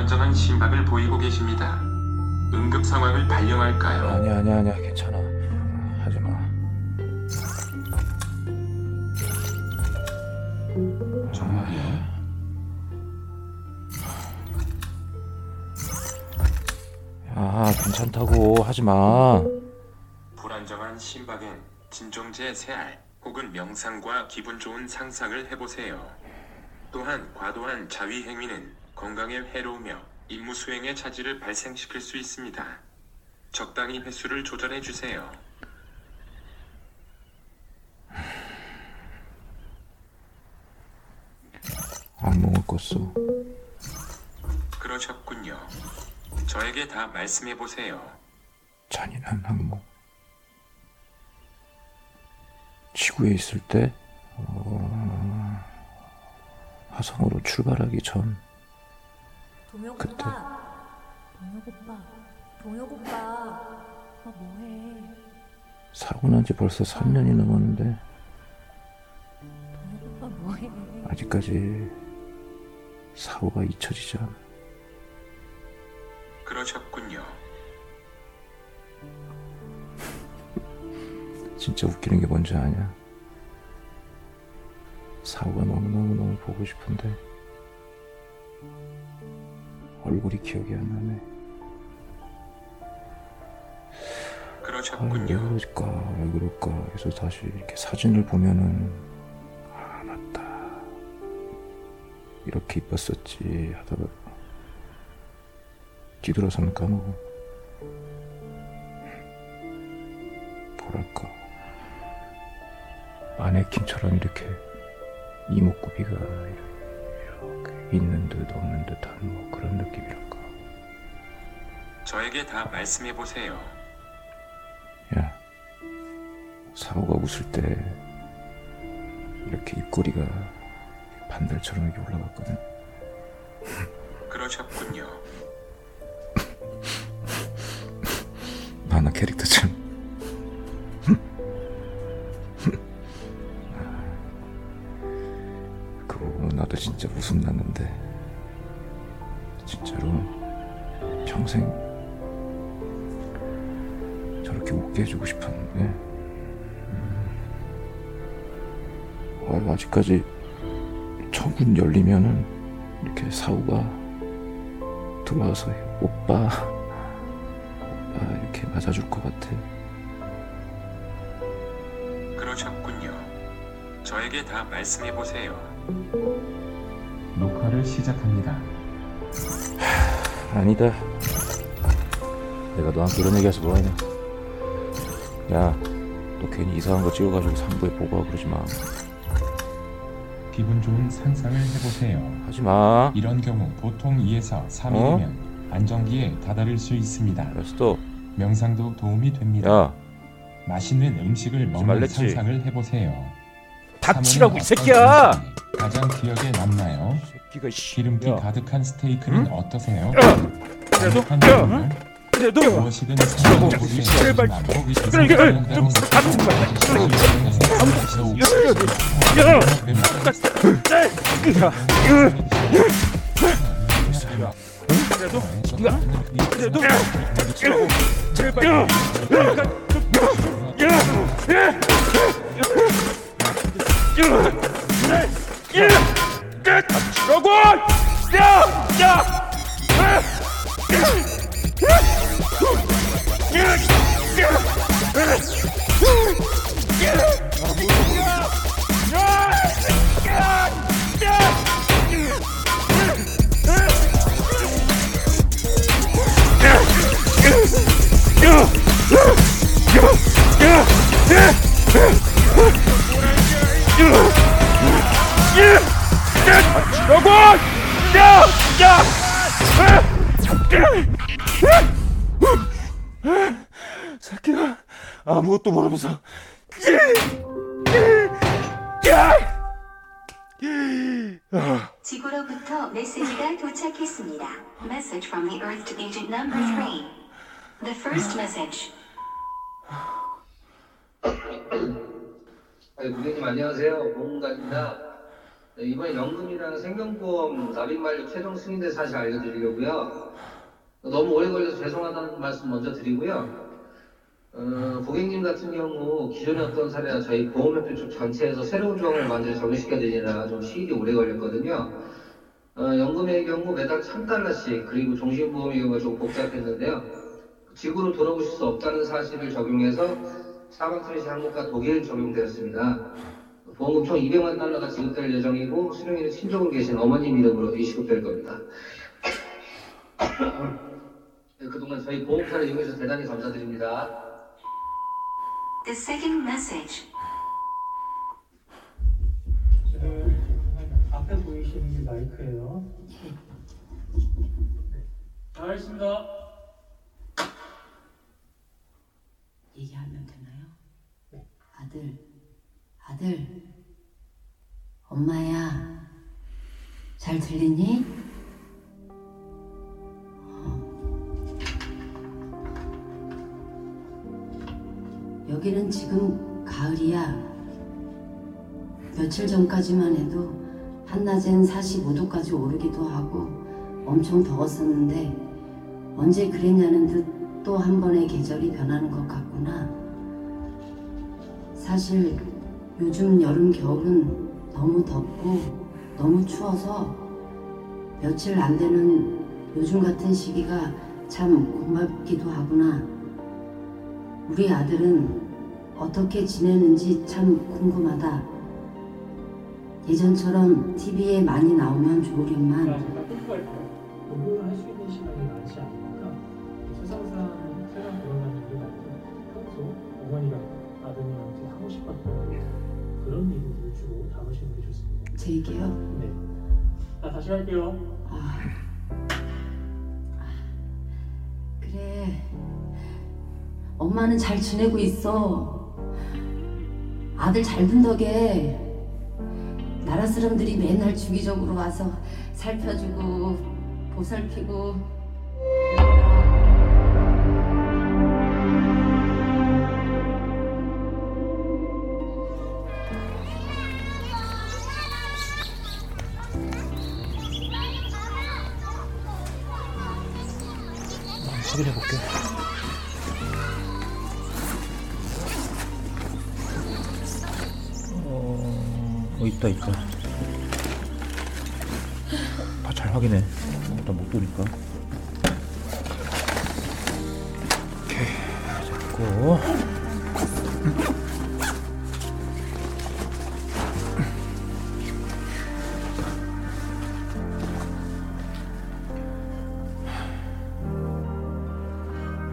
불안정한 심박을 보이고 계십니다. 응급 상황을 발령할까요? 아니야 아니야 아니야 괜찮아 하지마 정말이요? 야 괜찮다고 하지마 불안정한 심박엔 진정제 세알 혹은 명상과 기분 좋은 상상을 해보세요. 또한 과도한 자위 행위는 건강에 해로우며 임무 수행의 차질을 발생시킬 수 있습니다. 적당히 횟수를 조절해 주세요. 악몽을 꿨어 그러셨군요. 저에게 다 말씀해 보세요. 잔인한 악몽 지구에 있을 때 어, 화성으로 출발하기 전 동혁 그때. 오빠 동혁 오빠. 동혁 오빠 아 뭐해? 사고 난 지 벌써 3년이 넘었는데. 동혁 오빠 뭐해? 아직까지 사고가 잊혀지지 않아. 그러셨군요. 진짜 웃기는 게 뭔지 아냐? 사고가 너무너무너무 보고 싶은데 얼굴이 기억이 안 나네. 아, 왜 그러셨군요. 그럴까? 왜 그럴까? 그래서 다시 이렇게 사진을 보면은 아 맞다. 이렇게 이뻤었지 하다가 뒤돌아서는 까먹어. 뭐랄까. 마네킹처럼 이렇게 이목구비가 이렇게 있는 듯 없는 듯한 뭐 그런 느낌이랄까 저에게 다 말씀해 보세요. 야, 사고가 웃을 때 이렇게 입꼬리가 반달처럼 이렇게 올라갔거든. 그러셨군요. 만화 캐릭터처럼. 평생 저렇게 웃게 해주고 싶었는데 음, 어, 아직까지 처문 열리면은 이렇게 사우가 들어와서 오빠 오빠 이렇게 맞아줄 것 같아 그러셨군요. 저에게 다 말씀해 보세요. 녹화를 시작합니다. 아니다 내가 너한테 이런 얘기해서 뭐하냐 야너 괜히 이상한 거 찍어가지고 상부에 보고하고 그러지 마 기분 좋은 상상을 해보세요. 하지 마 이런 경우 보통 2에서 3일이면 안정기에 다다를 수 있습니다. 알았어 명상도 도움이 됩니다. 야 맛있는 음식을 먹는 말랬지. 상상을 해보세요. 닥치라고 이 새끼야 어떤 음식이 가장 기억에 남나요? 새끼가 씨 기름기 야. 가득한 스테이크는 어떠세요? 완벽한 야 그래도 상상해보세요. 제발. 좀 다른 거 그래도 제발 모르면서 지구로부터 메시지가 도착했습니다. Message from the Earth to Agent Number 3. The first message. 고객님 안녕하세요. 보험가입니다. 네, 이번에 연금이랑 생명보험 납입 만료 최종 승인된 사실 알려드리려고요. 너무 오래 걸려서 죄송하다는 말씀 먼저 드리고요. 어, 고객님 같은 경우 기존에 어떤 사례나 저희 보험협회 쪽 전체에서 새로운 조항을 먼저 적용시켜드리느라 좀 시일이 오래 걸렸거든요. 어, 연금의 경우 매달 1000달러씩 그리고 종신보험의 경우가 좀 복잡했는데요. 지구로 돌아오실 수 없다는 사실을 적용해서 사망 트레시 항목과 독일 적용되었습니다. 보험금 총 200만 달러가 지급될 예정이고 수령일은 친족으로 계신 어머님 이름으로 이식급될 겁니다. 네, 그동안 저희 보험사를 이용해서 대단히 감사드립니다. The second message. 지금 앞에 보이시는 게 마이크예요. 알겠습니다. 얘기하면 되나요? 아들, 아들, 엄마야, 잘 들리니? 여기는 지금 가을이야. 며칠 전까지만 해도 한낮엔 45도까지 오르기도 하고 엄청 더웠었는데 언제 그랬냐는 듯 또 한 번의 계절이 변하는 것 같구나. 사실 요즘 여름 겨울은 너무 덥고 너무 추워서 며칠 안 되는 요즘 같은 시기가 참 고맙기도 하구나. 우리 아들은 어떻게 지내는지 참 궁금하다. 예전처럼 TV에 많이 나오면 좋으련만. 제 얘기요. 네. 자, 다시 갈게요. 아, 그래. 엄마는 잘 지내고 있어. 아들 잘 둔 덕에 나라 사람들이 맨날 주기적으로 와서 살펴주고 보살피고. 있다 있다. 다 잘 확인해. 일단 못 보니까. 오케이 잡고.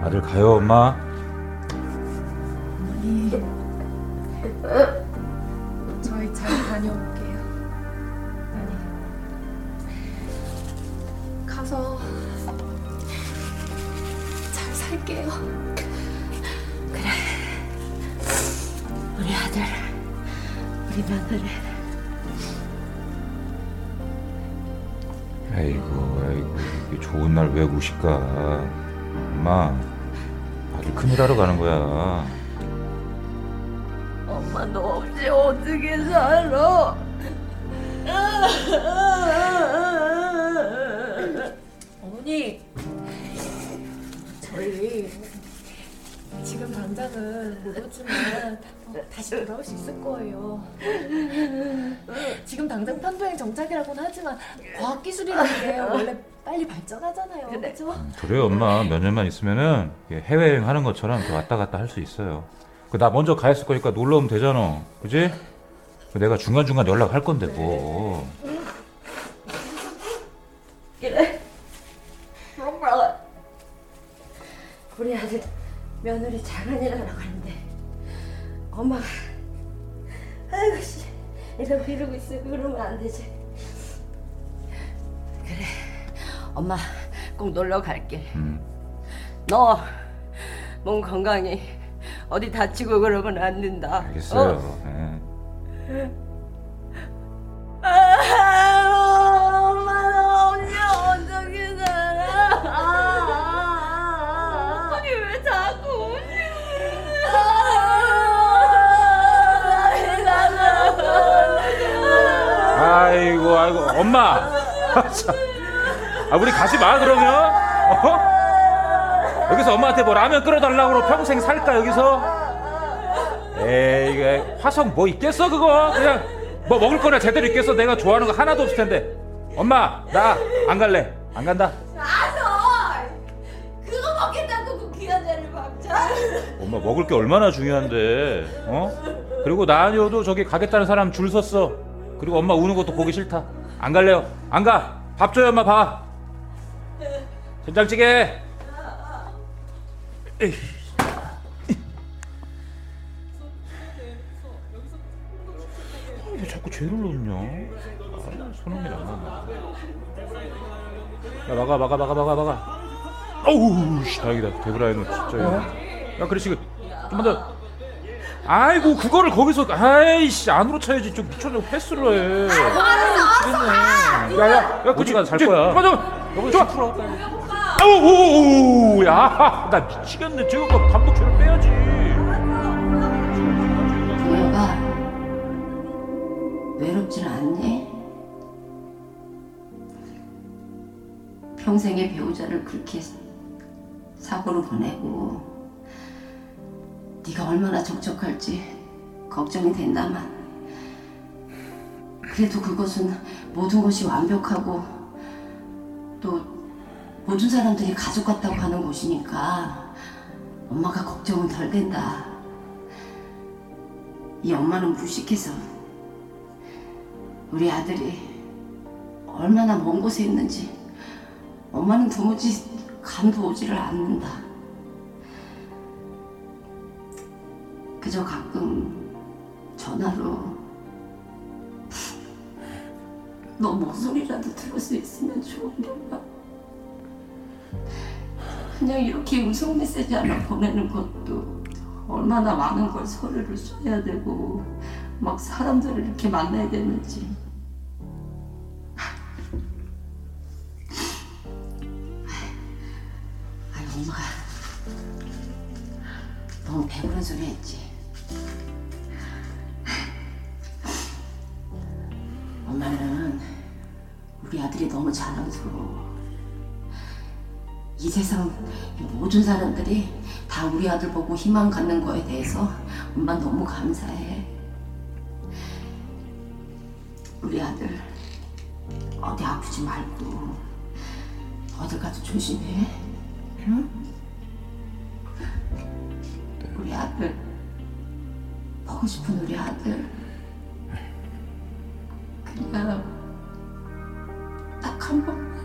아들 가요 엄마. 이고 이게 좋은 날왜 무실까 엄마 아들 큰일 하러 가는 거야 엄마 너 없이 어떻게 살아? 어머니, 당장은 못 오지만 어, 다시 돌아올 수 있을 거예요. 지금 당장 편도행 정착이라고는 하지만 과학기술이라는 게 원래 빨리 발전하잖아요. 그렇죠? 그래요 엄마 몇 년만 있으면은 해외여행 하는 것처럼 이렇게 왔다 갔다 할 수 있어요 그 나 먼저 가 있을 거니까 놀러 오면 되잖아 그지? 그 내가 중간중간 연락할 건데 뭐 그래. 엄마. 우리 아들 며느리 장안이라고 하는데 엄마가 아이고 씨 이러고 이러고 있어 그러면 안 되지. 엄마 꼭 놀러 갈게. 음. 너 몸 건강히 어디 다치고 그러면 안 된다. 알겠어요. 어? 예. 아 우리 가지 마 그러면. 어? 여기서 엄마한테 뭐 라면 끓여달라고 평생 살까 여기서? 에이 이게 화성 뭐 있겠어 그거? 그냥 뭐 먹을 거나 제대로 있겠어? 내가 좋아하는 거 하나도 없을 텐데. 엄마 나 안 갈래. 안 간다. 가서 그거 먹겠다고 그 귀한 자를 박자. 엄마 먹을 게 얼마나 중요한데 어? 그리고 나 아니어도 저기 가겠다는 사람 줄 섰어. 그리고 엄마 우는 것도 보기 싫다 안 갈래요? 안 가. 밥 줘요 엄마 밥 된장찌개. 왜 자꾸 죄를 넣냐? 아, 손흥민 안 나온다 야 막아 막아 막아 막아 막아. 어우 씨 다행이다. 데브라이너 진짜 야 그래 지금 좀만 더 아이고 그거를 거기서 아이씨 안으로 차야지. 좀 미쳤네 패스를 해. 미치겠네. 야야 야 그치 가서 잘 거야? 맞아 여기 좋아. 풀어 아우 야나 미치겠네. 저거 감독 죄를 빼야지. 동혁아 외롭지는 않니? 평생의 배우자를 그렇게 사고로 보내고 네가 얼마나 적적할지 걱정이 된다만 그래도 그것은 모든 것이 완벽하고 또 모든 사람들이 가족 같다고 하는 곳이니까 엄마가 걱정은 덜 된다. 이 엄마는 무식해서 우리 아들이 얼마나 먼 곳에 있는지 엄마는 도무지 감도 오지를 않는다. 그저 가끔 전화로 너 목소리라도 들을 수 있으면 좋은데 막 그냥 이렇게 음성 메시지 하나 보내는 것도 얼마나 많은 걸 서류를 써야 되고 막 사람들을 이렇게 만나야 되는지. 아니 엄마가 너무 배부른 소리 했지 엄마는 우리 아들이 너무 자랑스러워 이 세상 모든 사람들이 다 우리 아들 보고 희망 갖는 거에 대해서 엄마 너무 감사해. 우리 아들 어디 아프지 말고 어딜 가도 조심해. 응? 우리 아들 보고 싶은 우리 아들 그냥 딱한 번만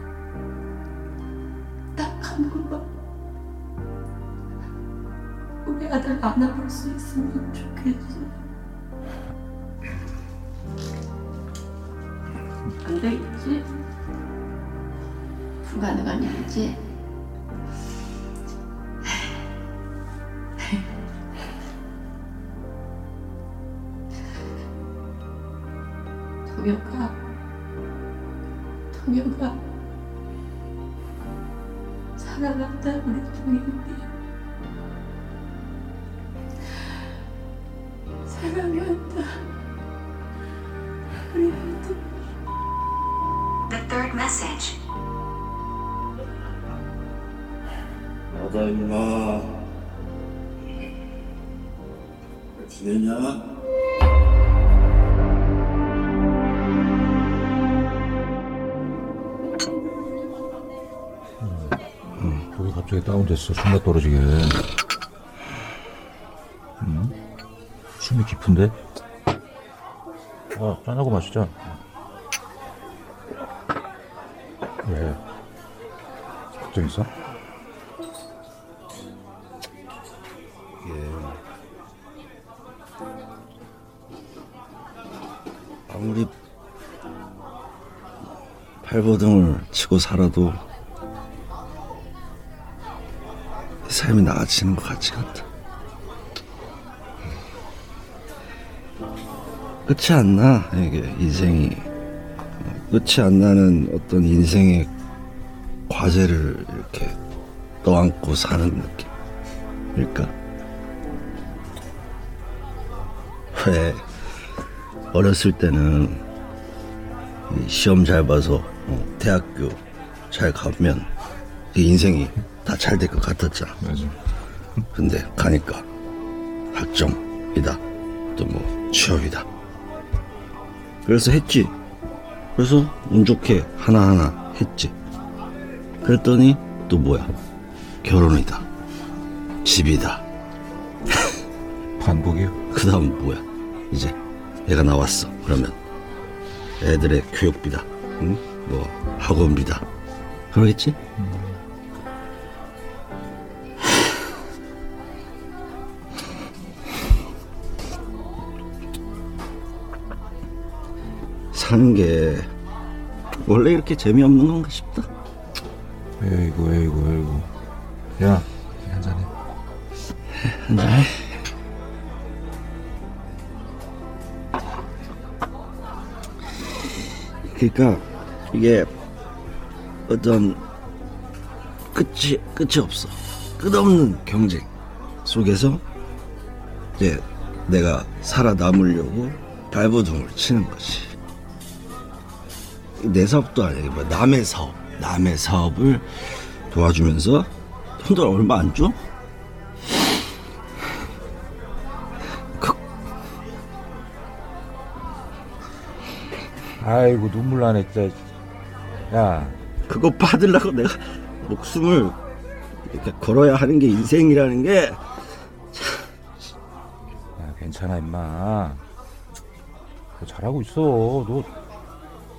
딱 한 번만 우리 아들 안아볼 수 있으면 좋겠어. 안 되겠지? 불가능한 일이지? 동혁아, 동혁아. 사랑한다 우리 동혁이 갑자기 다운됐어 숨가 떨어지게 음? 숨이 깊은데? 아 짠하고 마시자 왜? 걱정 있어? 아무리 발버둥을 치고 살아도 삶이 나아지는 것 같지 않다. 끝이 안 나, 이게 인생이. 끝이 안 나는 어떤 인생의 과제를 이렇게 떠안고 사는 느낌일까? 왜 어렸을 때는 이 시험 잘 봐서 어, 대학교 잘 가면 이 인생이 다 잘 될 것 같았잖아. 맞아. 근데 가니까 학점이다. 또 뭐 취업이다. 그래서 했지. 그래서 운 좋게 하나하나 했지. 그랬더니 또 뭐야? 결혼이다. 집이다. 반복이요. 그 다음 뭐야? 이제 애가 나왔어. 그러면 애들의 교육비다. 응? 뭐 학원비다. 그러겠지 사는 게 원래 이렇게 재미없는 건가 싶다 에이구 에이구 에이구. 야 한잔해. 한잔해 그러니까 이게 어떤 끝이 끝이 없어 끝없는 경쟁 속에서 이제 내가 살아남으려고 발버둥을 치는 거지 내 사업도 아니야 뭐 남의 사업 남의 사업을 도와주면서 돈도 얼마 안 줘? 아이고 눈물 나네 진짜. 야. 그거 받으려고 내가 목숨을 이렇게 걸어야 하는 게 인생이라는 게 야, 괜찮아 임마. 너 잘하고 있어. 너,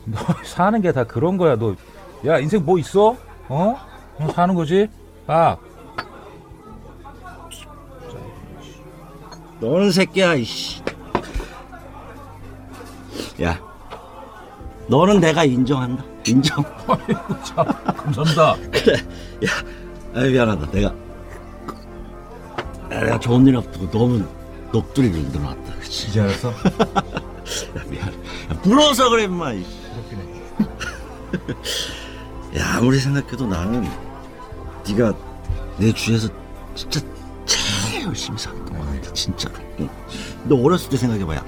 너 사는 게 다 그런 거야. 너 야 인생 뭐 있어? 어? 그냥 사는 거지? 아. 너는 새끼야 이씨. 야. 너는 내가 인정한다. 인정. 참 감사합니다. 그래. 야 아이 미안하다. 내가. 아, 내가 좋은 일 앞두고 너무 녹두리를 늘어놨다. 알았어? 야 미안 야, 부러워서 그래 임마 이씨. 야 아무리 생각해도 나는 네가 내 주위에서 진짜 제일 열심히 사는 것 같아 진짜 응. 너 어렸을 때 생각해봐야.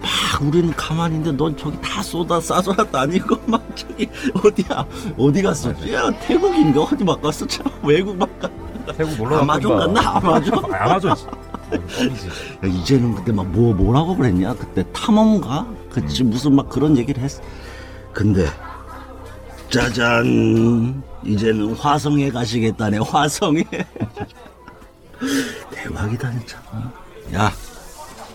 막 우리는 가만히 있는데 넌 저기 다 쏟아 싸줘라 다니고 막 저기 어디야? 어디 갔어? 야 태국인가? 어디 막 갔어? 참 외국 막 갔. 태국 놀러 아마존. 갔나? 아마존? 아마존 야, 이제는 그때 막 뭐 뭐라고 그랬냐? 그때 탐험가? 그치? 무슨 막 그런 얘기를 했어 근데 짜잔 이제는 화성에 가시겠다네 화성에. 대박이다 진짜. 어? 야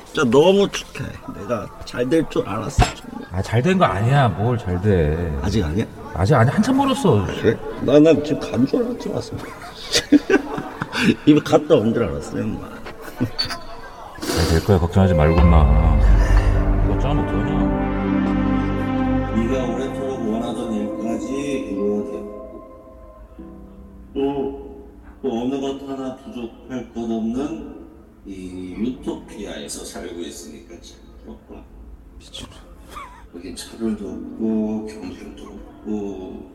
진짜 너무 축하해. 내가 잘 될 줄 알았어 정말. 아잘 된 거 아니야. 뭘 잘돼. 아직 아니야? 아직 아니 한참 멀었어. 그래? 나난 지금 간 줄 알았지 왔어 입에 갔다 온 줄 알았어 엄마. 될 거야. 걱정하지 말고 마. 이거 짜면 어떡하냐 참 부럽다. 여긴 차별도 없고 경쟁도 없고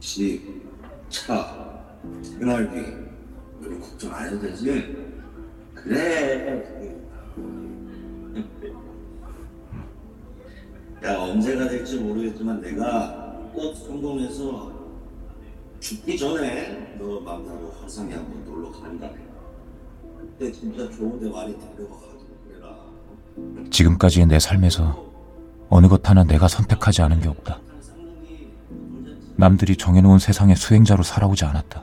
집, 차, 생활비 우리 걱정 안 해도 되지? 그래. 야 언제가 될지 모르겠지만 내가 꼭 성공해서 죽기 전에 너 만나러 화성에 한번 놀러 간다. 그때 진짜 좋은 데 많이 데려가가지고 그래라. 지금까지의 내 삶에서 어느 것 하나 내가 선택하지 않은 게 없다. 남들이 정해놓은 세상의 수행자로 살아오지 않았다.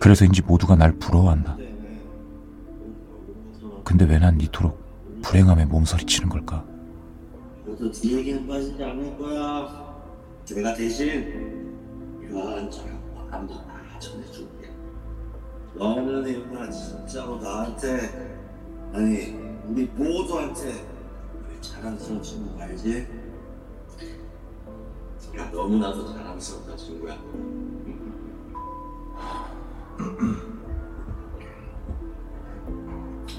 그래서인지 모두가 날 부러워한다. 근데 왜 난 이토록 불행함에 몸서리치는 걸까? 너도 네 얘기는 빠지지 않을 거야. 내가 대신 이런 저런 마음도 다 전해줄게. 너는 임마 진짜로 나한테 아니 우리 모두한테 자랑스러운 거 알지? 야 너무나도 자랑스럽다 친구야.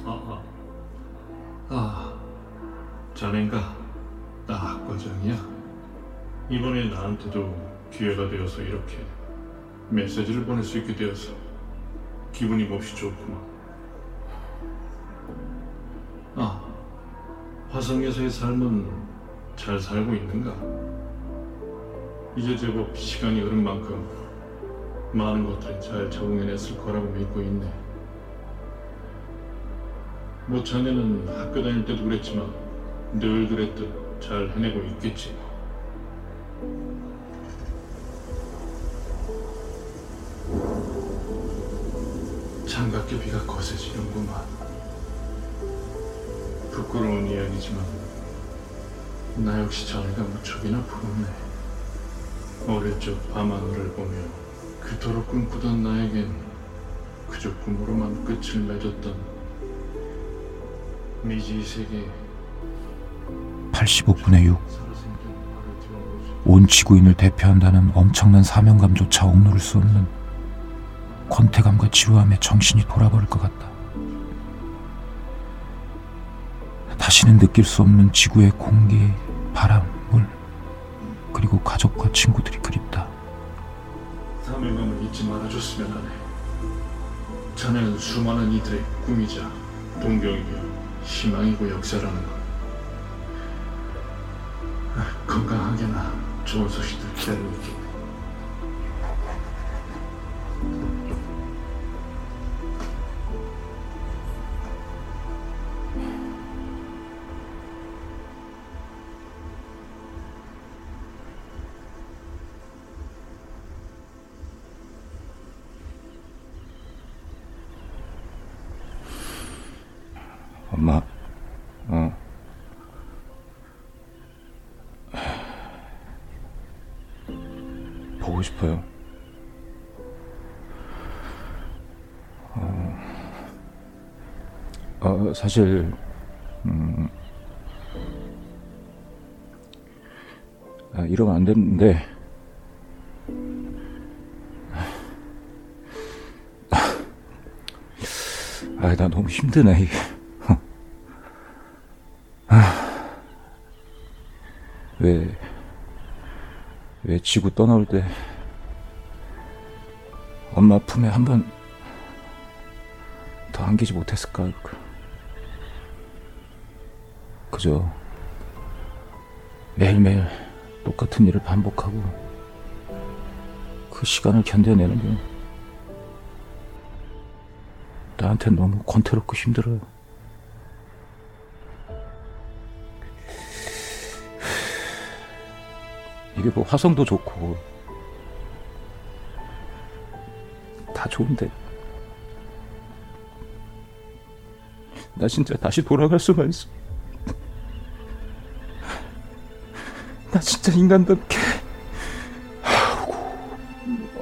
아, 아, 아, 자넨가 딱 과장이야. 이번에 나한테도 기회가 되어서 이렇게 메시지를 보낼 수 있게 되어서 기분이 몹시 좋구만. 화성에서의 삶은 잘 살고 있는가? 이제 제법 시간이 흐른 만큼 많은 것들이 잘 적응해냈을 거라고 믿고 있네. 뭐 자네는 학교 다닐 때도 그랬지만 늘 그랬듯 잘 해내고 있겠지. 장갑게 비가 거세지는구만. 부끄러운 이야기지만 나 역시 자네가 무척이나 부럽네. 어릴 적 밤하늘을 보며 그토록 꿈꾸던 나에겐 그저 꿈으로만 끝을 맺었던 미지 세계 85분의 6. 온 지구인을 대표한다는 엄청난 사명감조차 억누를 수 없는 권태감과 지루함에 정신이 돌아버릴 것 같다. 다시는 느낄 수 없는 지구의 공기, 바람, 물, 그리고 가족과 친구들이 그립다. 사명감을 잊지 말아줬으면 하네. 자네는 수많은 이들의 꿈이자 동경이며 희망이고 역사라는 것. 아, 건강하게나 좋은 소식들 기다리고 있겠 보고 싶어요. 어, 어 사실, 음, 아, 이러면 안 되는데, 아, 나 너무 힘드네, 이게. 왜, 왜 지구 떠나올 때 엄마 품에 한 번 더 안기지 못했을까? 그- 그저 매일매일 똑같은 일을 반복하고 그 시간을 견뎌내는 게 나한테 너무 권태롭고 힘들어요. 이게 뭐 화성도 좋고 다 좋은데. 나 진짜 다시 돌아갈 수만 있어. 나 진짜 인간답게 하고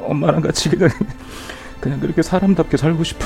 엄마랑 같이 그냥 그냥 그렇게 사람답게 살고 싶어